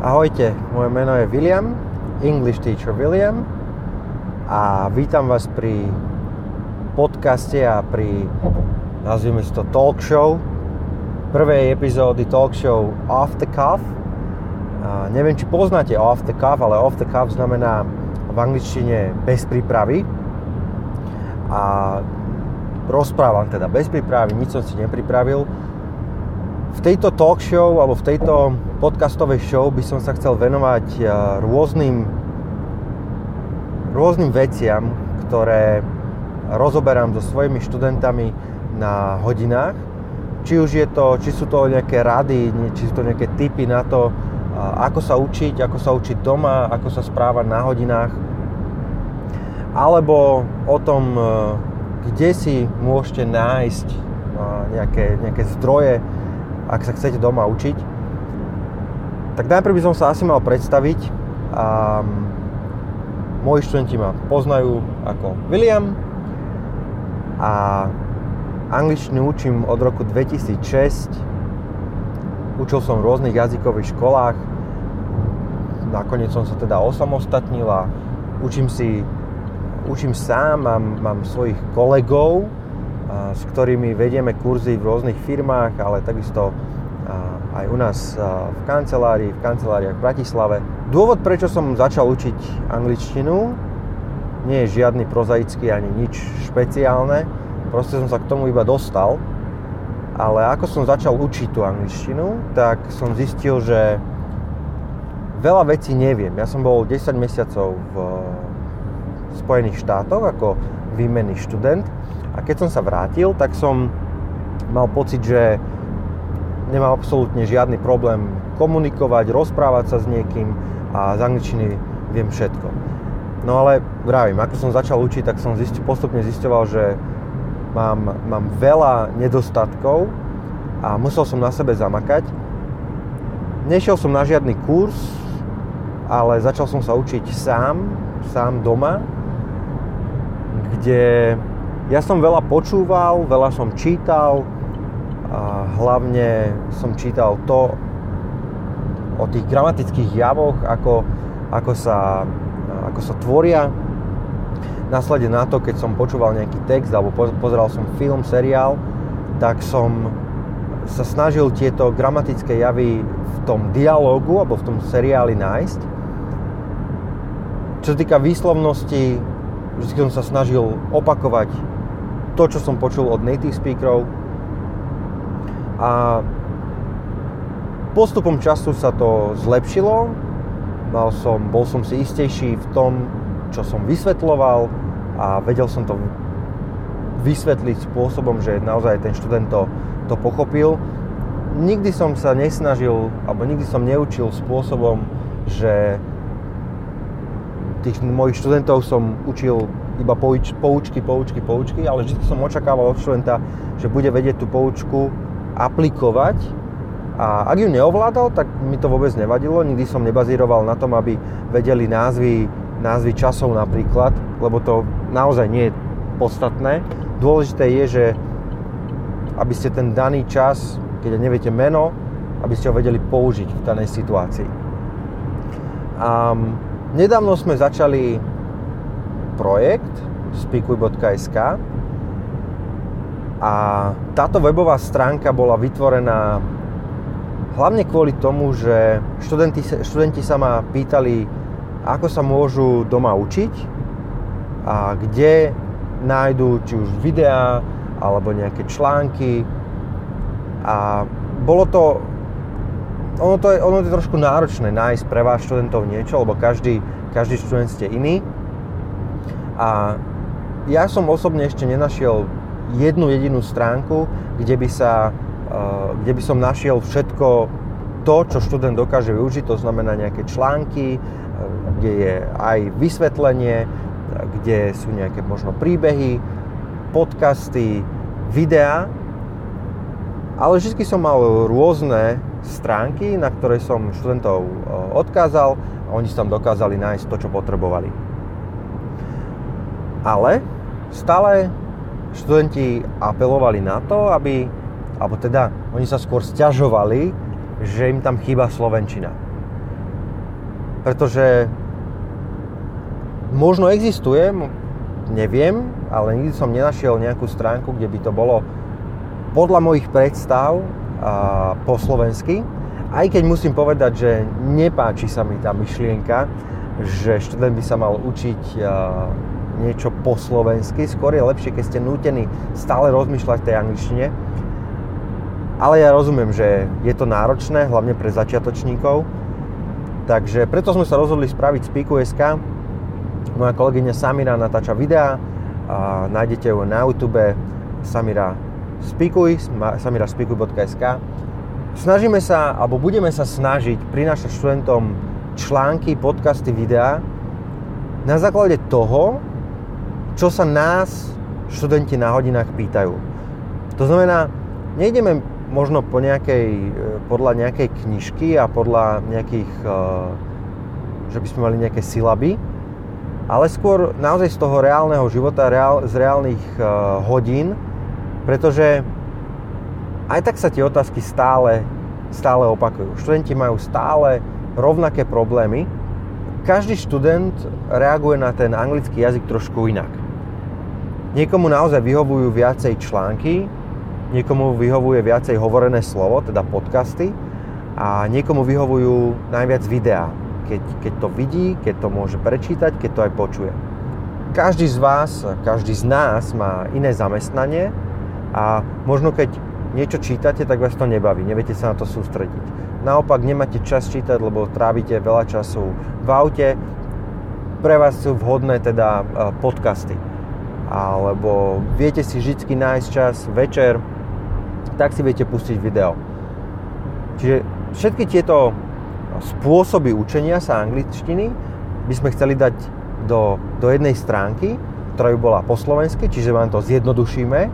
Ahojte, moje meno je William, English Teacher William a vítam vás pri podcaste a pri, nazvime si to, talk show, prvej epizódy talk show Off the Cuff. A neviem, či poznáte Off the Cuff, ale Off the Cuff znamená v angličtine bez prípravy. A rozprávam teda bez prípravy, nič som si nepripravil v tejto talk show alebo v tejto podcastovej show by som sa chcel venovať eh, rôznym, rôznym veciam, ktoré rozoberám so svojimi študentami na hodinách. Či už je to, či sú to nejaké rady, či sú to nejaké tipy na to, eh, ako sa učiť, ako sa učiť doma, ako sa správať na hodinách, alebo o tom, eh, kde si môžete nájsť nejaké, nejaké zdroje, ak sa chcete doma učiť. Tak najprv by som sa asi mal predstaviť. A moji študenti ma poznajú ako William a angličtinu učím od roku 2006. Učil som v rôznych jazykových školách. Nakoniec som sa teda osamostatnil a učím si učím sám, mám, mám svojich kolegov, s ktorými vedieme kurzy v rôznych firmách, ale takisto aj u nás v kancelárii, v kanceláriách v Bratislave. Dôvod, prečo som začal učiť angličtinu, nie je žiadny prozaický ani nič špeciálne, proste som sa k tomu iba dostal. Ale ako som začal učiť tú angličtinu, tak som zistil, že veľa vecí neviem. Ja som bol 10 mesiacov v Spojených štátoch ako výmenný študent a keď som sa vrátil, tak som mal pocit, že nemám absolútne žiadny problém komunikovať, rozprávať sa s niekým a z angličtiny viem všetko. No ale vravím, ako som začal učiť, tak som zistil, postupne zisťoval, že mám, mám veľa nedostatkov a musel som na sebe zamakať. Nešiel som na žiadny kurz, ale začal som sa učiť sám, sám doma, kde ja som veľa počúval, veľa som čítal, a hlavne som čítal to o tých gramatických javoch, ako, ako, sa, ako sa tvoria. Následne na to, keď som počúval nejaký text alebo pozeral som film, seriál, tak som sa snažil tieto gramatické javy v tom dialogu alebo v tom seriáli nájsť. Čo sa týka výslovnosti, vždy som sa snažil opakovať to, čo som počul od native speakerov. A postupom času sa to zlepšilo. Mal som, bol som si istejší v tom, čo som vysvetloval a vedel som to vysvetliť spôsobom, že naozaj ten študent to, to pochopil. Nikdy som sa nesnažil, alebo nikdy som neučil spôsobom, že tých mojich študentov som učil iba pouč, poučky, poučky, poučky, ale vždy som očakával od študenta, že bude vedieť tú poučku aplikovať a ak ju neovládal, tak mi to vôbec nevadilo. Nikdy som nebazíroval na tom, aby vedeli názvy, názvy časov napríklad, lebo to naozaj nie je podstatné. Dôležité je, že aby ste ten daný čas, keď neviete meno, aby ste ho vedeli použiť v danej situácii. Um, nedávno sme začali projekt speakuj.sk a táto webová stránka bola vytvorená hlavne kvôli tomu, že študenti, študenti sa ma pýtali, ako sa môžu doma učiť a kde nájdu či už videá alebo nejaké články. A bolo to ono to, je, ono to je trošku náročné nájsť pre vás študentov niečo, lebo každý, každý študent ste iný a ja som osobne ešte nenašiel jednu jedinú stránku, kde by, sa, eh, kde by som našiel všetko to, čo študent dokáže využiť, to znamená nejaké články, eh, kde je aj vysvetlenie, kde sú nejaké možno príbehy, podcasty, videá, ale vždy som mal rôzne stránky, na ktoré som študentov eh, odkázal a oni si tam dokázali nájsť to, čo potrebovali. Ale stále študenti apelovali na to, aby, alebo teda oni sa skôr stiažovali, že im tam chýba slovenčina. pretože možno existuje, neviem, ale nikdy som nenašiel nejakú stránku, kde by to bolo podľa mojich predstav a, po slovensky. Aj keď musím povedať, že nepáči sa mi tá myšlienka, že študent by sa mal učiť a, niečo po slovensky. Skôr je lepšie, keď ste nútení stále rozmýšľať tej angličtine. Ale ja rozumiem, že je to náročné, hlavne pre začiatočníkov. Takže preto sme sa rozhodli spraviť Speaku.sk. Moja kolegyňa Samira natáča videá, a nájdete ju na YouTube Samira Speakuj, samiraspikuj.sk. Snažíme sa, alebo budeme sa snažiť prinášať študentom články, podcasty, videá na základe toho, čo sa nás študenti na hodinách pýtajú. To znamená, nejdeme možno po nejakej, e, podľa nejakej knižky a podľa nejakých, e, že by sme mali nejaké silaby, ale skôr naozaj z toho reálneho života, reál, z reálnych e, hodín, pretože aj tak sa tie otázky stále, stále opakujú. Študenti majú stále rovnaké problémy. Každý študent reaguje na ten anglický jazyk trošku inak. Niekomu naozaj vyhovujú viacej články, niekomu vyhovuje viacej hovorené slovo, teda podcasty, a niekomu vyhovujú najviac videá, keď, keď to vidí, keď to môže prečítať, keď to aj počuje. Každý z vás, každý z nás má iné zamestnanie a možno keď niečo čítate, tak vás to nebaví, neviete sa na to sústrediť. Naopak nemáte čas čítať, lebo trávite veľa času v aute, pre vás sú vhodné teda e, podcasty. Alebo viete si vždy nájsť čas večer tak si viete pustiť video. Čiže všetky tieto spôsoby učenia sa angličtiny by sme chceli dať do, do jednej stránky, ktorá by bola po slovensky, čiže vám to zjednodušíme.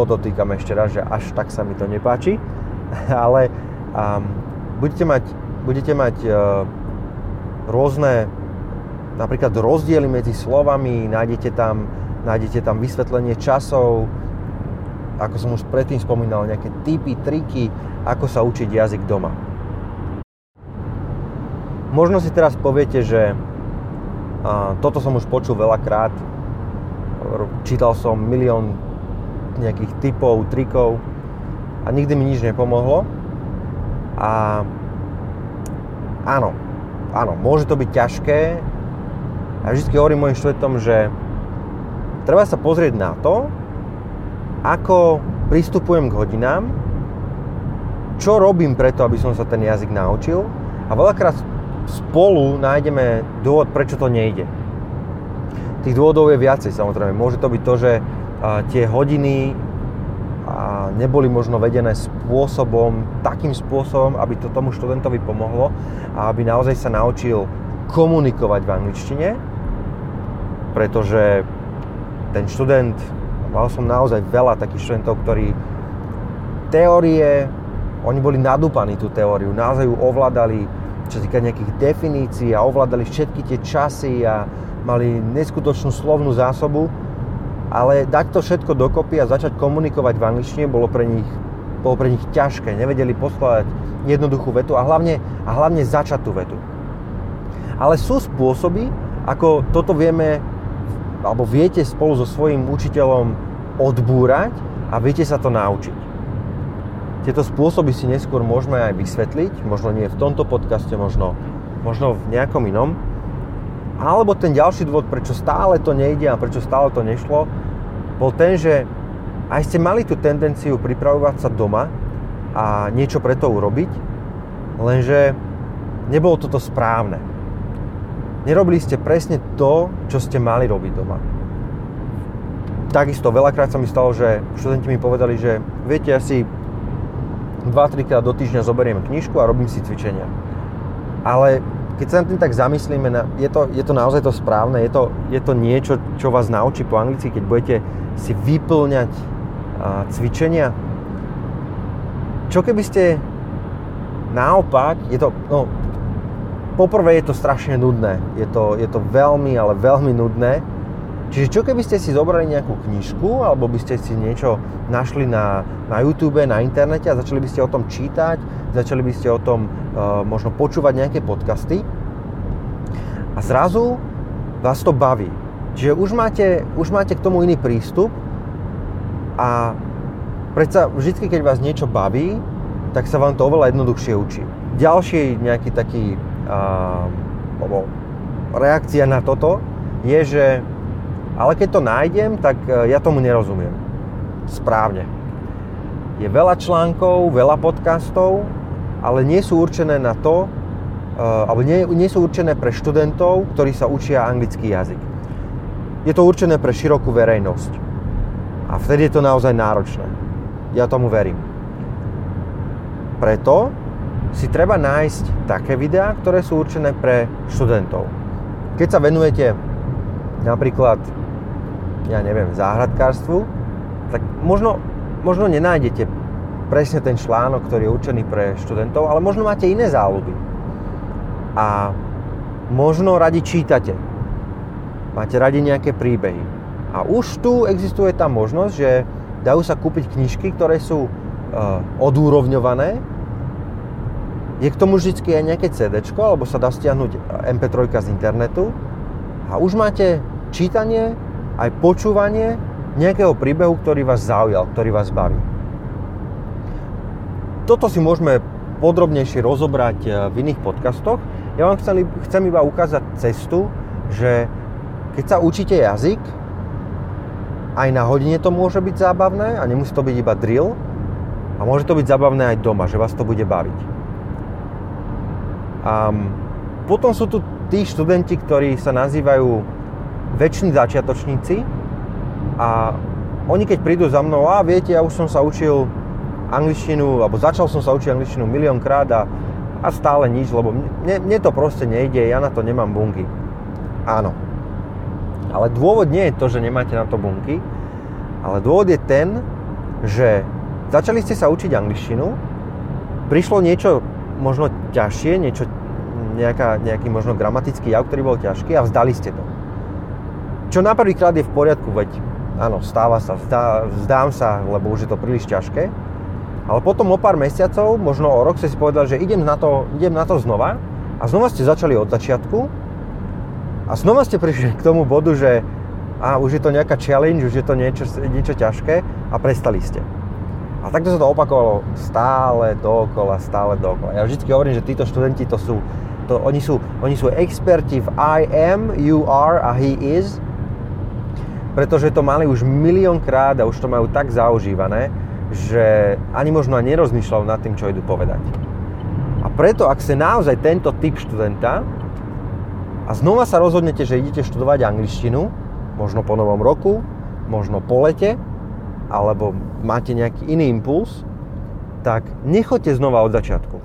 Podotýkam ešte raz, že až tak sa mi to nepáči, ale um, budete mať, budete mať uh, rôzne napríklad rozdiely medzi slovami, nájdete tam, nájdete tam vysvetlenie časov, ako som už predtým spomínal, nejaké typy, triky, ako sa učiť jazyk doma. Možno si teraz poviete, že a, toto som už počul veľakrát, čítal som milión nejakých typov, trikov a nikdy mi nič nepomohlo. A áno, áno, môže to byť ťažké. A vždy hovorím mojim študentom, že treba sa pozrieť na to, ako pristupujem k hodinám, čo robím preto, aby som sa ten jazyk naučil a veľakrát spolu nájdeme dôvod, prečo to nejde. Tých dôvodov je viacej samozrejme. Môže to byť to, že tie hodiny neboli možno vedené spôsobom, takým spôsobom, aby to tomu študentovi pomohlo a aby naozaj sa naučil komunikovať v angličtine, pretože ten študent Mal som naozaj veľa takých študentov, ktorí teórie, oni boli nadúpaní tú teóriu, naozaj ju ovládali, čo týka nejakých definícií a ovládali všetky tie časy a mali neskutočnú slovnú zásobu, ale dať to všetko dokopy a začať komunikovať v angličtine bolo pre nich, bolo pre nich ťažké. Nevedeli poslať jednoduchú vetu a hlavne, a hlavne začať tú vetu. Ale sú spôsoby, ako toto vieme alebo viete spolu so svojím učiteľom odbúrať a viete sa to naučiť. Tieto spôsoby si neskôr môžeme aj vysvetliť, možno nie v tomto podcaste, možno, možno v nejakom inom. Alebo ten ďalší dôvod, prečo stále to nejde a prečo stále to nešlo, bol ten, že aj ste mali tú tendenciu pripravovať sa doma a niečo pre to urobiť, lenže nebolo toto správne nerobili ste presne to, čo ste mali robiť doma. Takisto veľakrát sa mi stalo, že študenti mi povedali, že viete, ja si 2-3 krát do týždňa zoberiem knižku a robím si cvičenia. Ale keď sa na tým tak zamyslíme, je to, je to naozaj to správne, je to, je to niečo, čo vás naučí po anglicky, keď budete si vyplňať cvičenia. Čo keby ste naopak, je to, no, poprvé je to strašne nudné. Je to, je to veľmi, ale veľmi nudné. Čiže čo keby ste si zobrali nejakú knižku, alebo by ste si niečo našli na, na YouTube, na internete a začali by ste o tom čítať, začali by ste o tom uh, možno počúvať nejaké podcasty A zrazu vás to baví. Čiže už máte, už máte k tomu iný prístup a predsa vždy, keď vás niečo baví, tak sa vám to oveľa jednoduchšie učí. Ďalší nejaký taký uh, reakcia na toto je, že ale keď to nájdem, tak e, ja tomu nerozumiem. Správne. Je veľa článkov, veľa podcastov, ale nie sú určené na to, e, alebo nie, nie sú určené pre študentov, ktorí sa učia anglický jazyk. Je to určené pre širokú verejnosť. A vtedy je to naozaj náročné. Ja tomu verím. Preto si treba nájsť také videá, ktoré sú určené pre študentov. Keď sa venujete napríklad ja neviem, záhradkárstvu, tak možno, možno nenájdete presne ten článok, ktorý je určený pre študentov, ale možno máte iné záľuby. A možno radi čítate. Máte radi nejaké príbehy. A už tu existuje tá možnosť, že dajú sa kúpiť knižky, ktoré sú uh, odúrovňované. Je k tomu vždy aj nejaké CD, alebo sa dá stiahnuť MP3 z internetu. A už máte čítanie aj počúvanie nejakého príbehu, ktorý vás zaujal, ktorý vás baví. Toto si môžeme podrobnejšie rozobrať eh, v iných podcastoch. Ja vám chcem, chcem iba ukázať cestu, že keď sa učíte jazyk, aj na hodine to môže byť zábavné a nemusí to byť iba drill a môže to byť zábavné aj doma, že vás to bude baviť. A potom sú tu tí študenti, ktorí sa nazývajú väčšní začiatočníci a oni keď prídu za mnou, a viete, ja už som sa učil angličtinu, alebo začal som sa učiť angličtinu miliónkrát a, a stále nič, lebo mne, mne to proste nejde, ja na to nemám bunky. Áno. Ale dôvod nie je to, že nemáte na to bunky, ale dôvod je ten, že začali ste sa učiť angličtinu, prišlo niečo možno ťažšie, niečo, nejaká, nejaký možno gramatický jav, ktorý bol ťažký a vzdali ste to. Čo na prvýkrát je v poriadku, veď áno, stáva sa, vzdá, vzdám sa, lebo už je to príliš ťažké. Ale potom o pár mesiacov, možno o rok, ste si povedali, že idem na to, idem na to znova a znova ste začali od začiatku a znova ste prišli k tomu bodu, že a už je to nejaká challenge, už je to niečo, niečo ťažké a prestali ste. A takto sa to opakovalo stále dookola, stále dookola. Ja vždy hovorím, že títo študenti to sú, to, oni, sú, oni sú experti v I am, you are a he is pretože to mali už miliónkrát a už to majú tak zaužívané, že ani možno nerozmýšľajú nad tým, čo idú povedať. A preto, ak ste naozaj tento typ študenta a znova sa rozhodnete, že idete študovať angličtinu, možno po novom roku, možno po lete, alebo máte nejaký iný impuls, tak nechoďte znova od začiatku.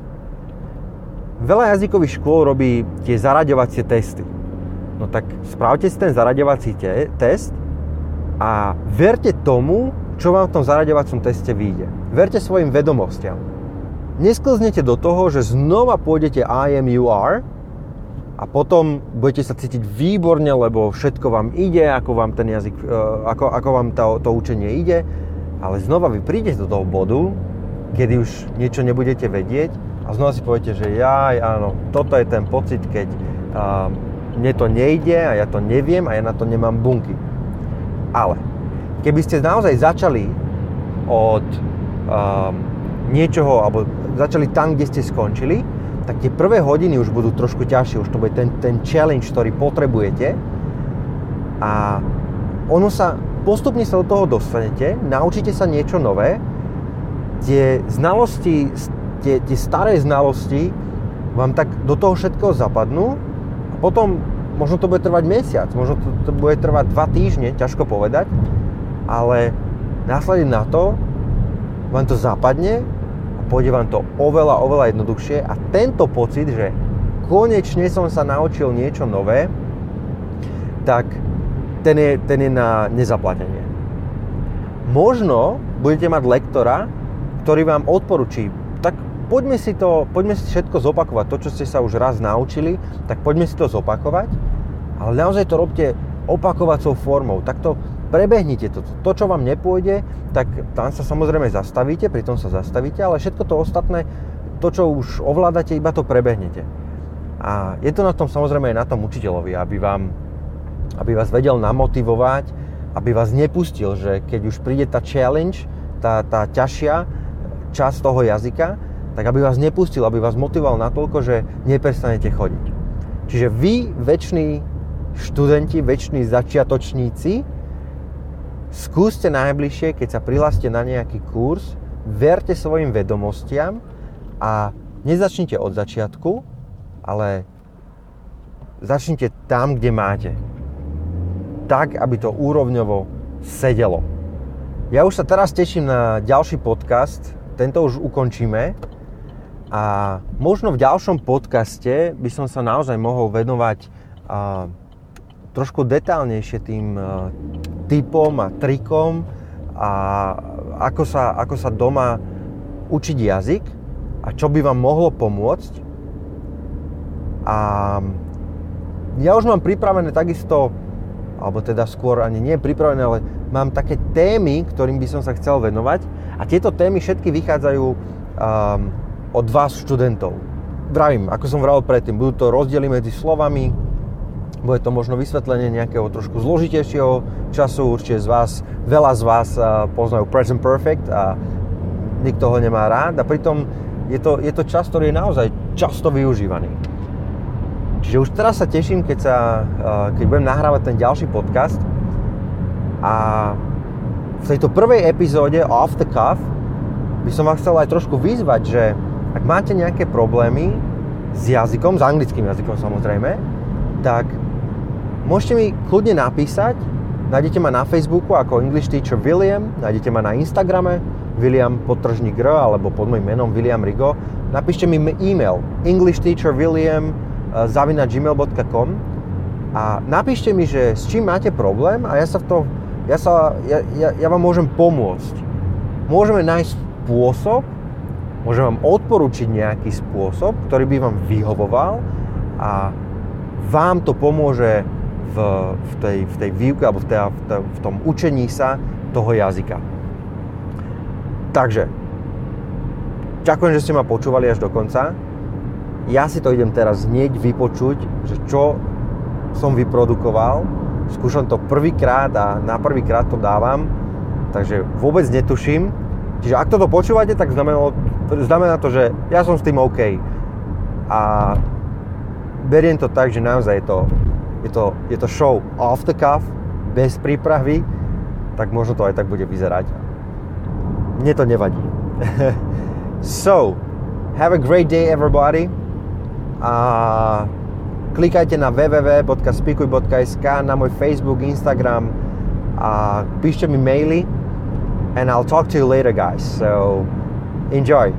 Veľa jazykových škôl robí tie zaraďovacie testy. No tak spravte si ten zaraďovací te- test a verte tomu, čo vám v tom zaraďovacom teste vyjde. Verte svojim vedomostiam. Nesklznete do toho, že znova pôjdete IMUR a potom budete sa cítiť výborne, lebo všetko vám ide, ako vám ten jazyk, e, ako, ako vám to, to učenie ide, ale znova vy prídete do toho bodu, kedy už niečo nebudete vedieť a znova si poviete, že jaj, áno, toto je ten pocit, keď uh, mne to nejde a ja to neviem a ja na to nemám bunky. Ale keby ste naozaj začali od um, niečoho, alebo začali tam, kde ste skončili, tak tie prvé hodiny už budú trošku ťažšie, už to bude ten, ten challenge, ktorý potrebujete. A ono sa, postupne sa do toho dostanete, naučíte sa niečo nové, tie znalosti, tie, tie staré znalosti vám tak do toho všetkého zapadnú. A potom Možno to bude trvať mesiac, možno to, to bude trvať dva týždne, ťažko povedať, ale následne na to vám to zapadne pôjde vám to oveľa, oveľa jednoduchšie a tento pocit, že konečne som sa naučil niečo nové, tak ten je, ten je na nezaplatenie. Možno budete mať lektora, ktorý vám odporučí, tak poďme si to, poďme si všetko zopakovať, to, čo ste sa už raz naučili, tak poďme si to zopakovať, ale naozaj to robte opakovacou formou. Takto prebehnite to. To, čo vám nepôjde, tak tam sa samozrejme zastavíte, pri tom sa zastavíte, ale všetko to ostatné, to, čo už ovládate, iba to prebehnete. A je to na tom samozrejme aj na tom učiteľovi, aby, vám, aby vás vedel namotivovať, aby vás nepustil, že keď už príde tá challenge, tá, tá ťažšia časť toho jazyka, tak aby vás nepustil, aby vás motivoval natoľko, že neprestanete chodiť. Čiže vy, väčší študenti, väčší začiatočníci, skúste najbližšie, keď sa prihláste na nejaký kurz, verte svojim vedomostiam a nezačnite od začiatku, ale začnite tam, kde máte. Tak, aby to úrovňovo sedelo. Ja už sa teraz teším na ďalší podcast, tento už ukončíme a možno v ďalšom podcaste by som sa naozaj mohol venovať a, trošku detálnejšie tým a, typom a trikom a ako sa, ako sa doma učiť jazyk a čo by vám mohlo pomôcť. A ja už mám pripravené takisto, alebo teda skôr ani nie pripravené, ale mám také témy, ktorým by som sa chcel venovať a tieto témy všetky vychádzajú um, od vás študentov. Vravím, ako som vravel predtým, budú to rozdiely medzi slovami, bude to možno vysvetlenie nejakého trošku zložitejšieho času, určite z vás, veľa z vás uh, poznajú present perfect a nikto ho nemá rád. A pritom je to, je to čas, ktorý je naozaj často využívaný. Čiže už teraz sa teším, keď, sa, uh, keď budem nahrávať ten ďalší podcast. A v tejto prvej epizóde Off the Cuff by som vás chcel aj trošku vyzvať, že ak máte nejaké problémy s jazykom, s anglickým jazykom samozrejme, tak môžete mi kľudne napísať. Nájdete ma na Facebooku ako English Teacher William, nájdete ma na Instagrame William Potržník R alebo pod môjim menom William Rigo. Napíšte mi e-mail englishteacherwilliam eh, zavina gmail.com a napíšte mi, že s čím máte problém a ja sa v to, ja, sa, ja, ja, ja vám môžem pomôcť. Môžeme nájsť spôsob, môžem vám odporučiť nejaký spôsob, ktorý by vám vyhovoval a vám to pomôže v, v, tej, v tej výuke alebo v, tej, v, tej, v tom učení sa toho jazyka. Takže, ďakujem, že ste ma počúvali až do konca. Ja si to idem teraz hneď vypočuť, že čo som vyprodukoval. Skúšam to prvýkrát a na prvýkrát to dávam, takže vôbec netuším. Čiže ak toto počúvate, tak znamená, znamená to, že ja som s tým OK. A beriem to tak, že naozaj je to, je to, je to show off the cuff, bez prípravy, tak možno to aj tak bude vyzerať. Mne to nevadí. so, have a great day everybody. A klikajte na www.spikuj.sk, na môj Facebook, Instagram a píšte mi maily and I'll talk to you later guys. So enjoy.